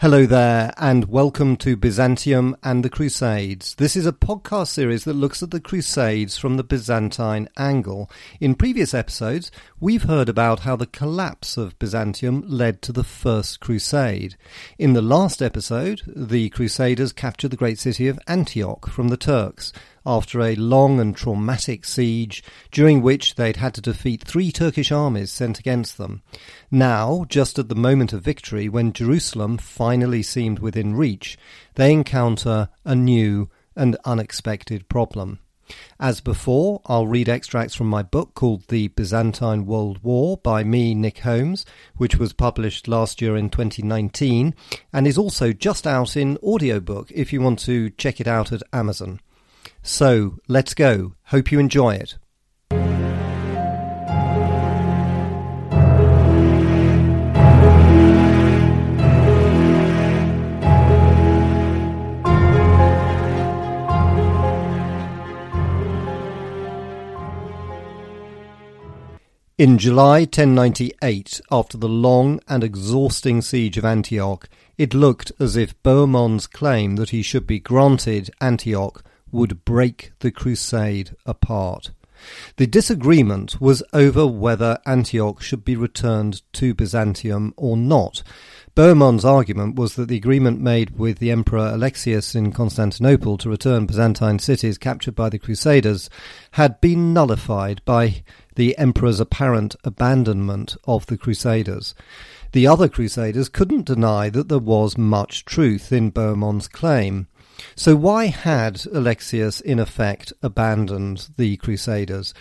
Hello there, and welcome to Byzantium and the Crusades. This is a podcast series that looks at the Crusades from the Byzantine angle. In previous episodes, we've heard about how the collapse of Byzantium led to the First Crusade. In the last episode, the Crusaders captured the great city of Antioch from the Turks after a long and traumatic siege during which they'd had to defeat three Turkish armies sent against them. Now, just at the moment of victory, when Jerusalem finally seemed within reach, they encounter a new and unexpected problem. As before, I'll read extracts from my book called The Byzantine World War by me, Nick Holmes, which was published last year in 2019 and is also just out in audiobook if you want to check it out at Amazon. So let's go. Hope you enjoy it. In July 1098, after the long and exhausting siege of Antioch, it looked as if Bohemond's claim that he should be granted Antioch would break the crusade apart. The disagreement was over whether Antioch should be returned to Byzantium or not. Bohemond's argument was that the agreement made with the Emperor Alexius in Constantinople to return Byzantine cities captured by the Crusaders had been nullified by the Emperor's apparent abandonment of the Crusaders. The other Crusaders couldn't deny that there was much truth in Bohemond's claim. So, why had Alexius in effect abandoned the Crusaders?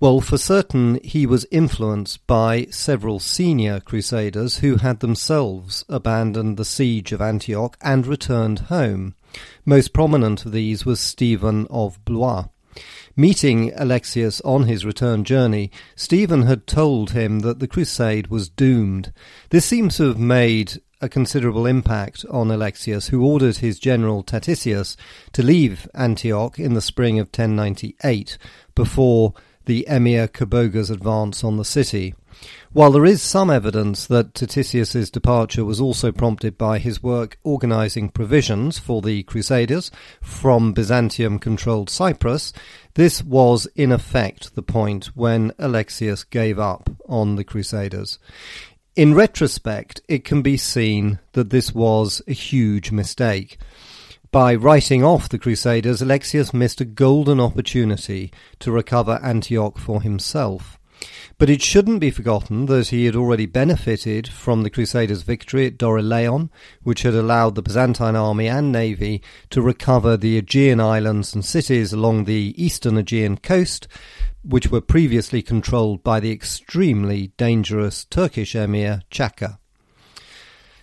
Well, for certain, he was influenced by several senior crusaders who had themselves abandoned the siege of Antioch and returned home. Most prominent of these was Stephen of Blois. Meeting Alexius on his return journey, Stephen had told him that the crusade was doomed. This seems to have made a considerable impact on Alexius, who ordered his general Taticius to leave Antioch in the spring of 1098 before the emir Kerbogha's advance on the city. While there is some evidence that Taticius's departure was also prompted by his work organizing provisions for the Crusaders from Byzantium-controlled Cyprus, this was in effect the point when Alexius gave up on the Crusaders. In retrospect, it can be seen that this was a huge mistake. By writing off the Crusaders, Alexius missed a golden opportunity to recover Antioch for himself. But it shouldn't be forgotten that he had already benefited from the Crusaders' victory at Dorylaeum, which had allowed the Byzantine army and navy to recover the Aegean islands and cities along the eastern Aegean coast, which were previously controlled by the extremely dangerous Turkish emir Chaka.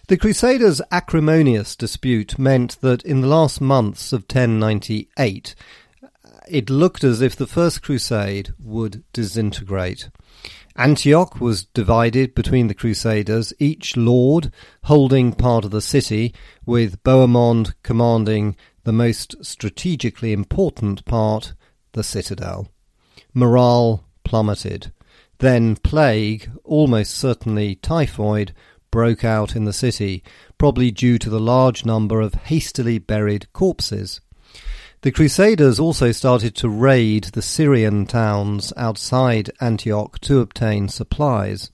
The Crusaders' acrimonious dispute meant that in the last months of 1098, it looked as if the First Crusade would disintegrate. Antioch was divided between the Crusaders, each lord holding part of the city, with Bohemond commanding the most strategically important part, the citadel morale plummeted. Then plague, almost certainly typhoid, broke out in the city, probably due to the large number of hastily buried corpses. The Crusaders also started to raid the Syrian towns outside Antioch to obtain supplies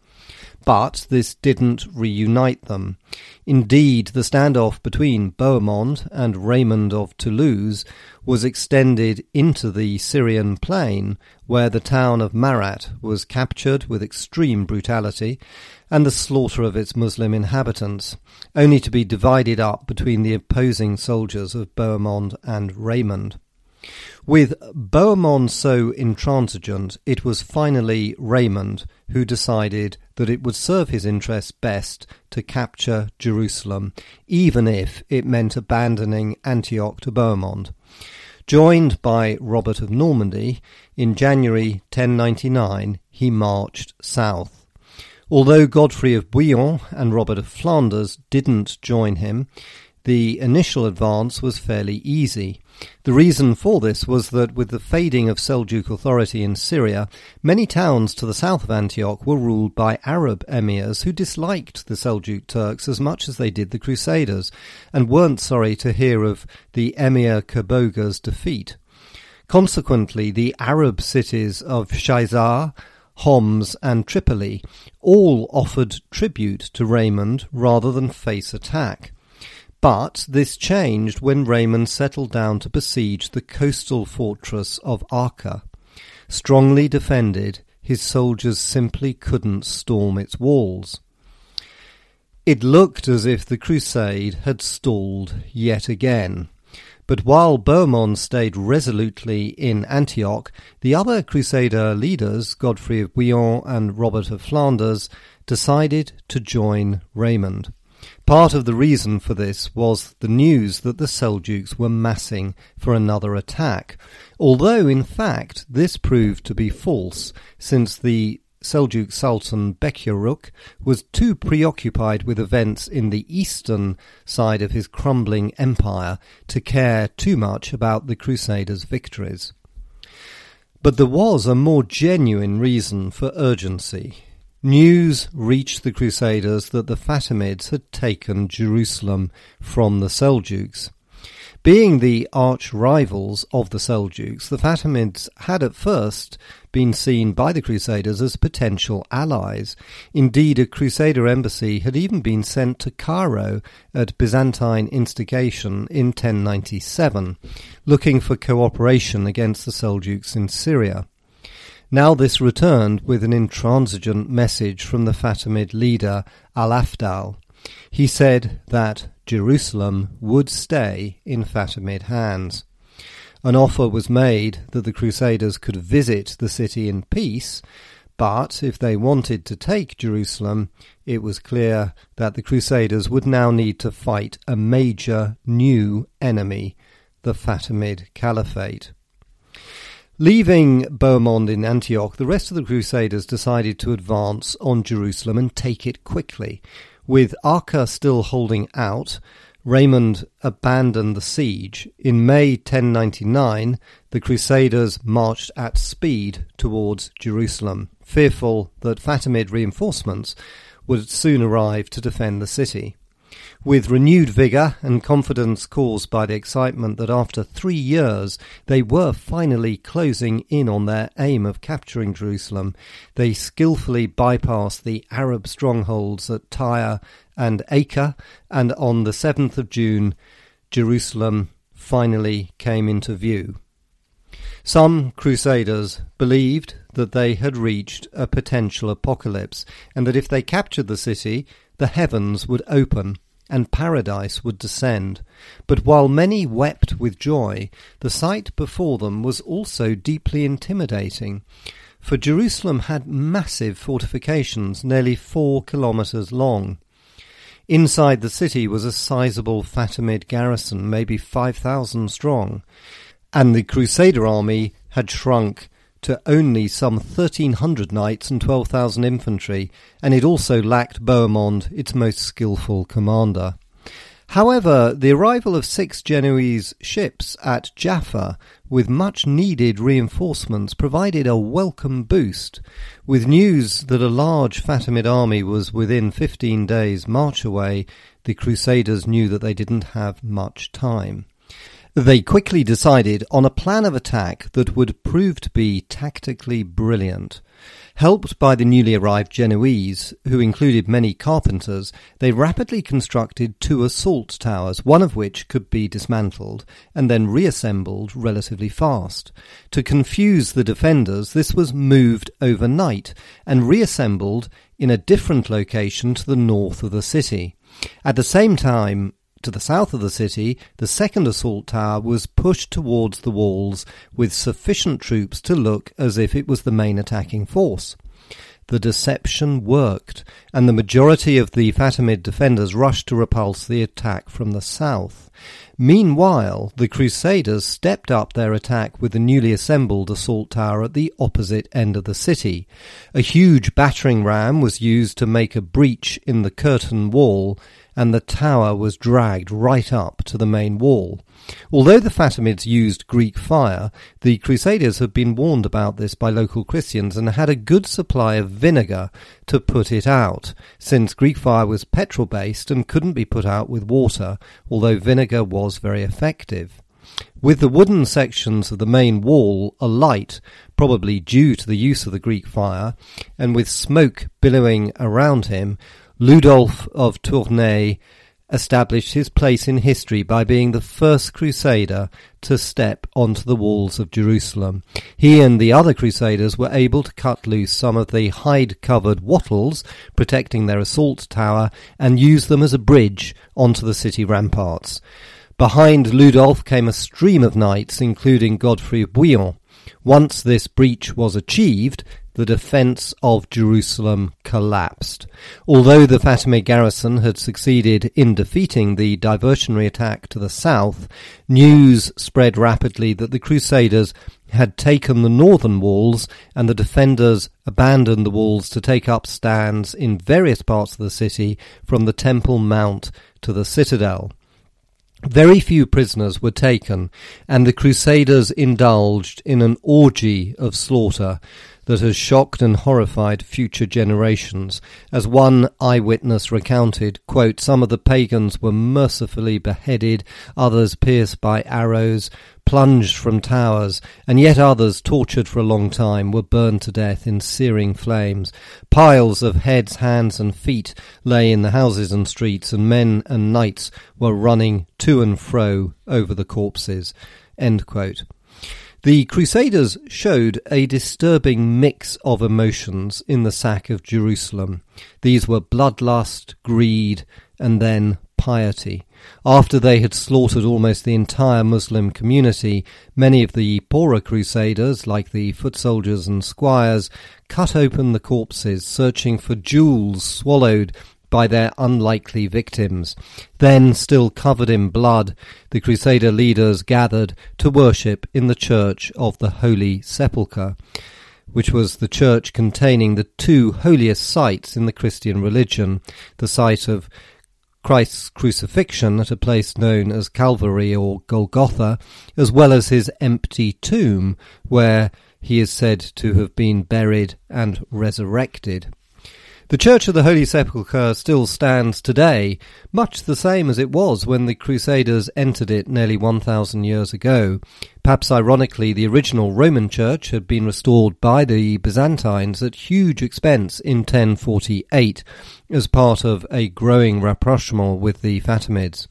but this didn't reunite them. Indeed, the standoff between Bohemond and Raymond of Toulouse was extended into the Syrian plain, where the town of Marat was captured with extreme brutality and the slaughter of its Muslim inhabitants, only to be divided up between the opposing soldiers of Bohemond and Raymond. With Bohemond so intransigent, it was finally Raymond who decided that it would serve his interests best to capture Jerusalem, even if it meant abandoning Antioch to Bohemond. Joined by Robert of Normandy, in January 1099 he marched south. Although Godfrey of Bouillon and Robert of Flanders didn't join him, the initial advance was fairly easy. The reason for this was that with the fading of Seljuk authority in Syria, many towns to the south of Antioch were ruled by Arab emirs who disliked the Seljuk Turks as much as they did the Crusaders, and weren't sorry to hear of the Emir Kerbogha's defeat. Consequently, the Arab cities of Shaizar, Homs, and Tripoli all offered tribute to Raymond rather than face attack. But this changed when Raymond settled down to besiege the coastal fortress of Arqa. Strongly defended, his soldiers simply couldn't storm its walls. It looked as if the crusade had stalled yet again. But while Bohemond stayed resolutely in Antioch, the other Crusader leaders, Godfrey of Bouillon and Robert of Flanders, decided to join Raymond. Part of the reason for this was the news that the Seljuks were massing for another attack, although in fact this proved to be false, since the Seljuk Sultan Berkyaruq was too preoccupied with events in the eastern side of his crumbling empire to care too much about the Crusaders' victories. But there was a more genuine reason for urgency. News reached the Crusaders that the Fatimids had taken Jerusalem from the Seljuks. Being the arch rivals of the Seljuks, the Fatimids had at first been seen by the Crusaders as potential allies. Indeed, a Crusader embassy had even been sent to Cairo at Byzantine instigation in 1097, looking for cooperation against the Seljuks in Syria. Now this returned with an intransigent message from the Fatimid leader Al-Afdal. He said that Jerusalem would stay in Fatimid hands. An offer was made that the Crusaders could visit the city in peace, but if they wanted to take Jerusalem, it was clear that the Crusaders would now need to fight a major new enemy, the Fatimid Caliphate. Leaving Bohemond in Antioch, the rest of the Crusaders decided to advance on Jerusalem and take it quickly. With Arqa still holding out, Raymond abandoned the siege. In May 1099, the Crusaders marched at speed towards Jerusalem, fearful that Fatimid reinforcements would soon arrive to defend the city. With renewed vigour and confidence caused by the excitement that after three years they were finally closing in on their aim of capturing Jerusalem, they skilfully bypassed the Arab strongholds at Tyre and Acre, and on the 7th of June, Jerusalem finally came into view. Some crusaders believed that they had reached a potential apocalypse, and that if they captured the city, the heavens would open and paradise would descend. But while many wept with joy, the sight before them was also deeply intimidating. For Jerusalem had massive fortifications, nearly four kilometres long. Inside the city was a sizable Fatimid garrison, maybe 5,000 strong, and the Crusader army had shrunk to only some 1,300 knights and 12,000 infantry, and it also lacked Bohemond, its most skilful commander. However, the arrival of six Genoese ships at Jaffa with much needed reinforcements provided a welcome boost. With news that a large Fatimid army was within 15 days' march away, the Crusaders knew that they didn't have much time. They quickly decided on a plan of attack that would prove to be tactically brilliant. Helped by the newly arrived Genoese, who included many carpenters, they rapidly constructed two assault towers, one of which could be dismantled and then reassembled relatively fast. To confuse the defenders, this was moved overnight and reassembled in a different location to the north of the city. At the same time, to the south of the city, the second assault tower was pushed towards the walls with sufficient troops to look as if it was the main attacking force. The deception worked, and the majority of the Fatimid defenders rushed to repulse the attack from the south. Meanwhile, the Crusaders stepped up their attack with the newly assembled assault tower at the opposite end of the city. A huge battering ram was used to make a breach in the curtain wall, and the tower was dragged right up to the main wall. Although the Fatimids used Greek fire, the Crusaders had been warned about this by local Christians and had a good supply of vinegar to put it out, since Greek fire was petrol based and couldn't be put out with water, although vinegar was very effective. With the wooden sections of the main wall alight, probably due to the use of the Greek fire, and with smoke billowing around him, Ludolf of Tournai established his place in history by being the first crusader to step onto the walls of Jerusalem. He and the other crusaders were able to cut loose some of the hide-covered wattles protecting their assault tower and use them as a bridge onto the city ramparts. Behind Ludolf came a stream of knights, including Godfrey of Bouillon. Once this breach was achieved, the defence of Jerusalem collapsed. Although the Fatimid garrison had succeeded in defeating the diversionary attack to the south, news spread rapidly that the Crusaders had taken the northern walls and the defenders abandoned the walls to take up stands in various parts of the city from the Temple Mount to the citadel. Very few prisoners were taken, and the Crusaders indulged in an orgy of slaughter that has shocked and horrified future generations. As one eyewitness recounted, quote, some of the pagans were mercifully beheaded, others pierced by arrows, plunged from towers, and yet others, tortured for a long time, were burned to death in searing flames. Piles of heads, hands, and feet lay in the houses and streets, and men and knights were running to and fro over the corpses. End quote. The Crusaders showed a disturbing mix of emotions in the sack of Jerusalem. These were bloodlust, greed, and then piety. After they had slaughtered almost the entire Muslim community, many of the poorer crusaders, like the foot soldiers and squires, cut open the corpses, searching for jewels swallowed by their unlikely victims. Then, still covered in blood, the Crusader leaders gathered to worship in the Church of the Holy Sepulchre, which was the church containing the two holiest sites in the Christian religion, the site of Christ's crucifixion at a place known as Calvary or Golgotha, as well as his empty tomb, where he is said to have been buried and resurrected. The Church of the Holy Sepulchre still stands today, much the same as it was when the Crusaders entered it nearly 1,000 years ago. Perhaps ironically, the original Roman Church had been restored by the Byzantines at huge expense in 1048 as part of a growing rapprochement with the Fatimids.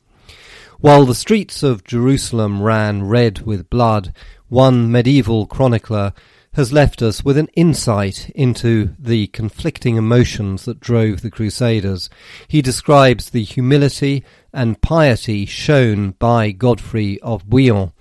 While the streets of Jerusalem ran red with blood, one medieval chronicler has left us with an insight into the conflicting emotions that drove the Crusaders. He describes the humility and piety shown by Godfrey of Bouillon.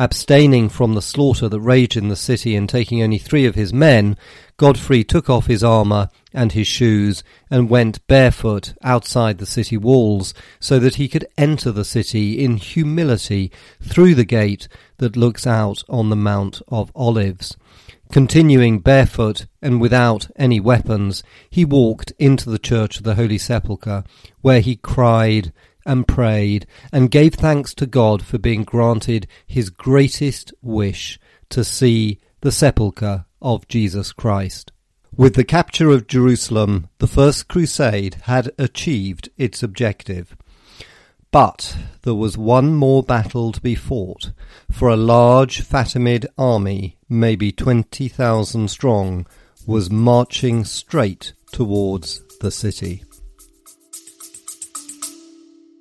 Abstaining from the slaughter that raged in the city and taking only three of his men, Godfrey took off his armour and his shoes and went barefoot outside the city walls so that he could enter the city in humility through the gate that looks out on the Mount of Olives. Continuing barefoot and without any weapons, he walked into the Church of the Holy Sepulchre, where he cried and prayed and gave thanks to God for being granted his greatest wish to see the sepulchre of Jesus Christ. With the capture of Jerusalem, the First Crusade had achieved its objective. But there was one more battle to be fought, for a large Fatimid army, maybe 20,000 strong, was marching straight towards the city.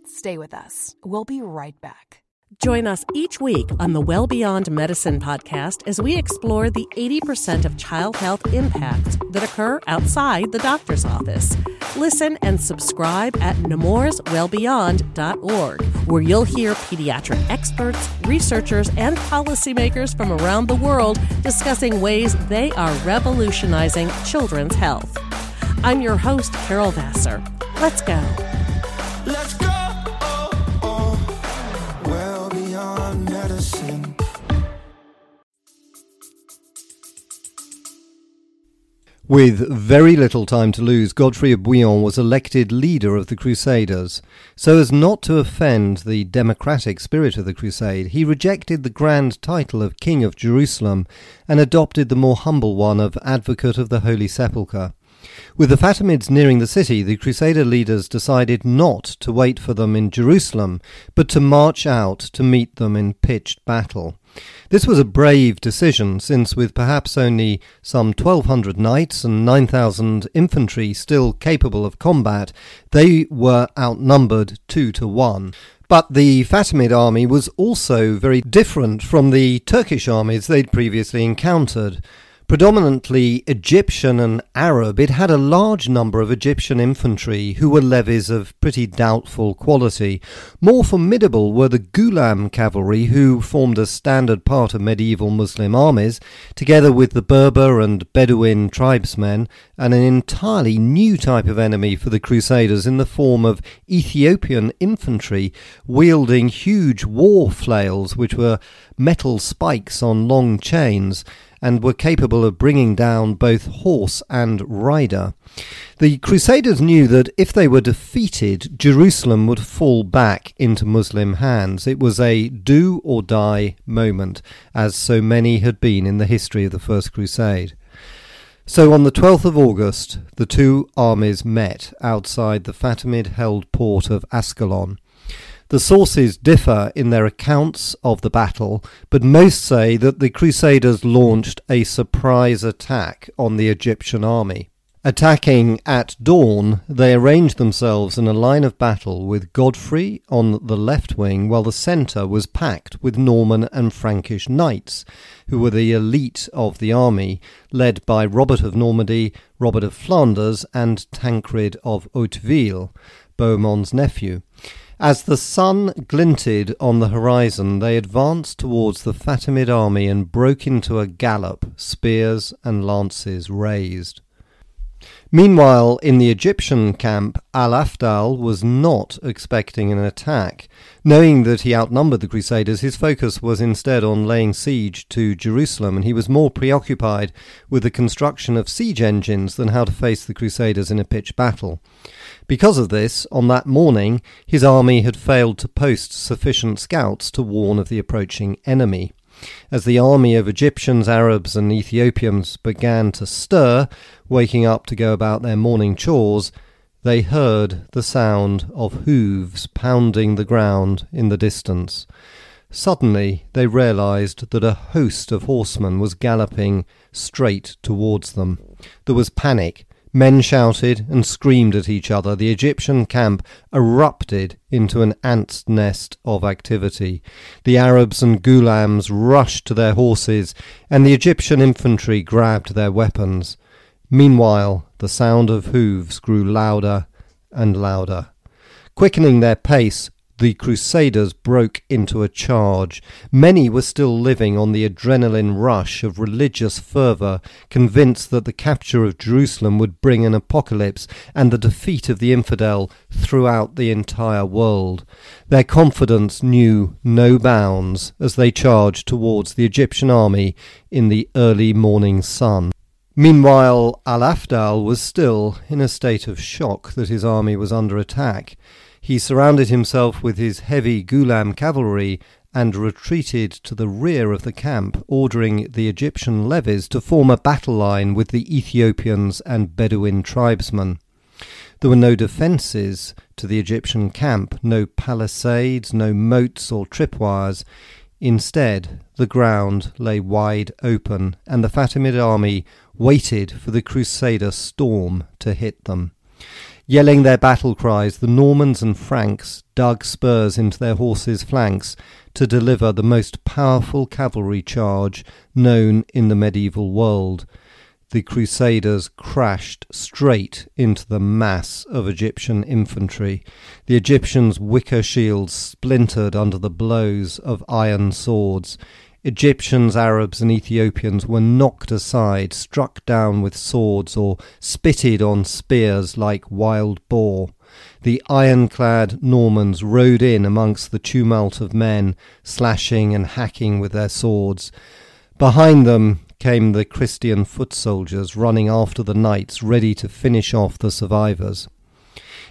Stay with us. We'll be right back. Join us each week on the Well Beyond Medicine podcast as we explore the 80% of child health impacts that occur outside the doctor's office. Listen and subscribe at nemourswellbeyond.org, where you'll hear pediatric experts, researchers, and policymakers from around the world discussing ways they are revolutionizing children's health. I'm your host, Carol Vassar. Let's go. Let's listen. With very little time to lose, Godfrey of Bouillon was elected leader of the Crusaders. So as not to offend the democratic spirit of the Crusade, he rejected the grand title of King of Jerusalem and adopted the more humble one of Advocate of the Holy Sepulchre. With the Fatimids nearing the city, the Crusader leaders decided not to wait for them in Jerusalem, but to march out to meet them in pitched battle. This was a brave decision, since with perhaps only some 1,200 knights and 9,000 infantry still capable of combat, they were outnumbered two to one. But the Fatimid army was also very different from the Turkish armies they'd previously encountered predominantly Egyptian and Arab, it had a large number of Egyptian infantry who were levies of pretty doubtful quality. More formidable were the Ghulam cavalry, who formed a standard part of medieval Muslim armies, together with the Berber and Bedouin tribesmen, and an entirely new type of enemy for the Crusaders in the form of Ethiopian infantry, wielding huge war flails which were metal spikes on long chains and were capable of bringing down both horse and rider. The Crusaders knew that if they were defeated, Jerusalem would fall back into Muslim hands. It was a do or die moment, as so many had been in the history of the First Crusade. So on the 12th of August, the two armies met outside the Fatimid held port of Ascalon. The sources differ in their accounts of the battle, but most say that the Crusaders launched a surprise attack on the Egyptian army. Attacking at dawn, they arranged themselves in a line of battle with Godfrey on the left wing, while the centre was packed with Norman and Frankish knights, who were the elite of the army, led by Robert of Normandy, Robert of Flanders, and Tancred of Hauteville, Bohemond's nephew. As the sun glinted on the horizon, they advanced towards the Fatimid army and broke into a gallop, spears and lances raised. Meanwhile, in the Egyptian camp, Al Afdal was not expecting an attack. Knowing that he outnumbered the Crusaders, his focus was instead on laying siege to Jerusalem, and he was more preoccupied with the construction of siege engines than how to face the Crusaders in a pitched battle. Because of this, on that morning, his army had failed to post sufficient scouts to warn of the approaching enemy. As the army of Egyptians, Arabs, and Ethiopians began to stir, waking up to go about their morning chores, they heard the sound of hooves pounding the ground in the distance. Suddenly they realized that a host of horsemen was galloping straight towards them. There was panic, Men shouted and screamed at each other. The Egyptian camp erupted into an ant's nest of activity. The Arabs and Ghulams rushed to their horses, and the Egyptian infantry grabbed their weapons. Meanwhile, the sound of hooves grew louder and louder. Quickening their pace, the Crusaders broke into a charge. Many were still living on the adrenaline rush of religious fervour, convinced that the capture of Jerusalem would bring an apocalypse and the defeat of the infidel throughout the entire world. Their confidence knew no bounds as they charged towards the Egyptian army in the early morning sun. Meanwhile, Al Afdal was still in a state of shock that his army was under attack. He surrounded himself with his heavy Ghulam cavalry and retreated to the rear of the camp, ordering the Egyptian levies to form a battle line with the Ethiopians and Bedouin tribesmen. There were no defences to the Egyptian camp, no palisades, no moats or tripwires. Instead, the ground lay wide open, and the Fatimid army waited for the Crusader storm to hit them. Yelling their battle cries, the Normans and Franks dug spurs into their horses' flanks to deliver the most powerful cavalry charge known in the medieval world. The Crusaders crashed straight into the mass of Egyptian infantry. The Egyptians' wicker shields splintered under the blows of iron swords. Egyptians, Arabs, and Ethiopians were knocked aside, struck down with swords, or spitted on spears like wild boar. The ironclad Normans rode in amongst the tumult of men, slashing and hacking with their swords. Behind them came the Christian foot soldiers running after the knights, ready to finish off the survivors.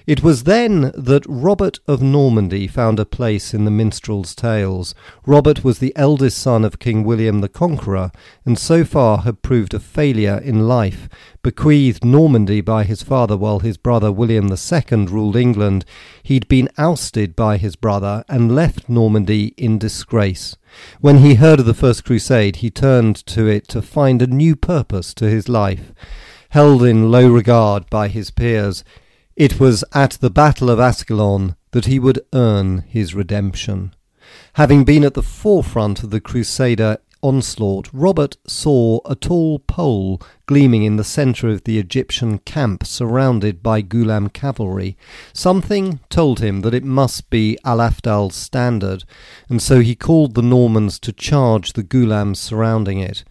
It was then that Robert of Normandy found a place in the minstrel's tales. Robert was the eldest son of King William the Conqueror, and so far had proved a failure in life. Bequeathed Normandy by his father while his brother William II ruled England, he'd been ousted by his brother and left Normandy in disgrace. When he heard of the First Crusade, he turned to it to find a new purpose to his life. Held in low regard by his peers, it was at the Battle of Ascalon that he would earn his redemption. Having been at the forefront of the Crusader onslaught, Robert saw a tall pole gleaming in the centre of the Egyptian camp surrounded by Ghulam cavalry. Something told him that it must be Al-Afdal's standard, and so he called the Normans to charge the Ghulams surrounding it.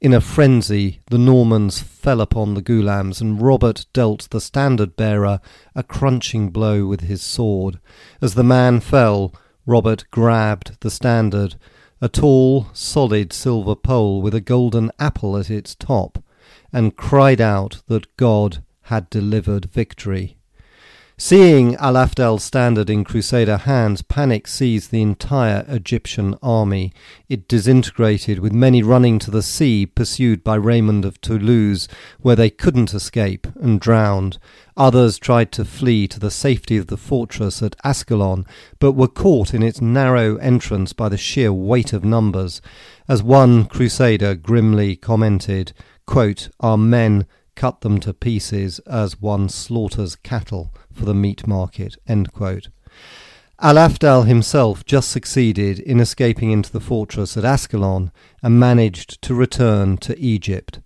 In a frenzy, the Normans fell upon the Ghulams, and Robert dealt the standard bearer a crunching blow with his sword. As the man fell, Robert grabbed the standard, a tall, solid silver pole with a golden apple at its top, and cried out that God had delivered victory. Seeing Al-Afdal's standard in Crusader hands, panic seized the entire Egyptian army. It disintegrated, with many running to the sea, pursued by Raymond of Toulouse, where they couldn't escape and drowned. Others tried to flee to the safety of the fortress at Ascalon, but were caught in its narrow entrance by the sheer weight of numbers. As one crusader grimly commented, quote, Our men cut them to pieces as one slaughters cattle for the meat market. Al-Afdal himself just succeeded in escaping into the fortress at Ascalon and managed to return to Egypt.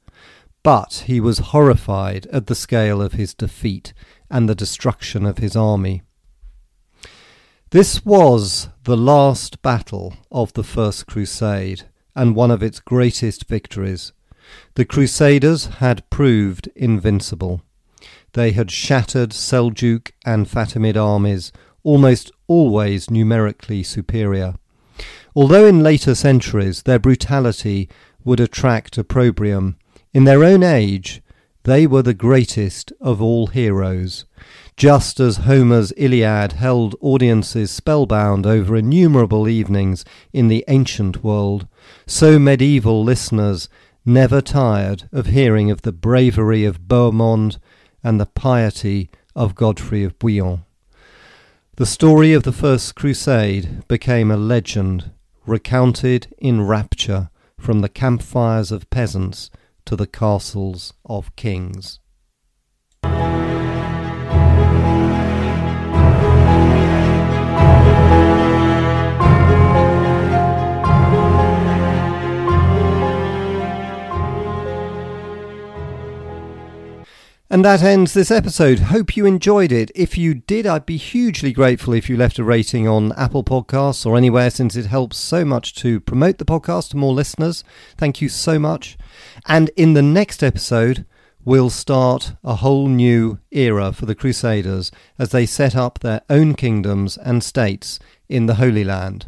But he was horrified at the scale of his defeat and the destruction of his army. This was the last battle of the First Crusade and one of its greatest victories. The Crusaders had proved invincible. They had shattered Seljuk and Fatimid armies, almost always numerically superior. Although in later centuries their brutality would attract opprobrium, in their own age they were the greatest of all heroes. Just as Homer's Iliad held audiences spellbound over innumerable evenings in the ancient world, so medieval listeners never tired of hearing of the bravery of Bohemond and the piety of Godfrey of Bouillon. The story of the First Crusade became a legend, recounted in rapture from the campfires of peasants to the castles of kings. And that ends this episode. Hope you enjoyed it. If you did, I'd be hugely grateful if you left a rating on Apple Podcasts or anywhere since it helps so much to promote the podcast to more listeners. Thank you so much. And in the next episode, we'll start a whole new era for the Crusaders as they set up their own kingdoms and states in the Holy Land.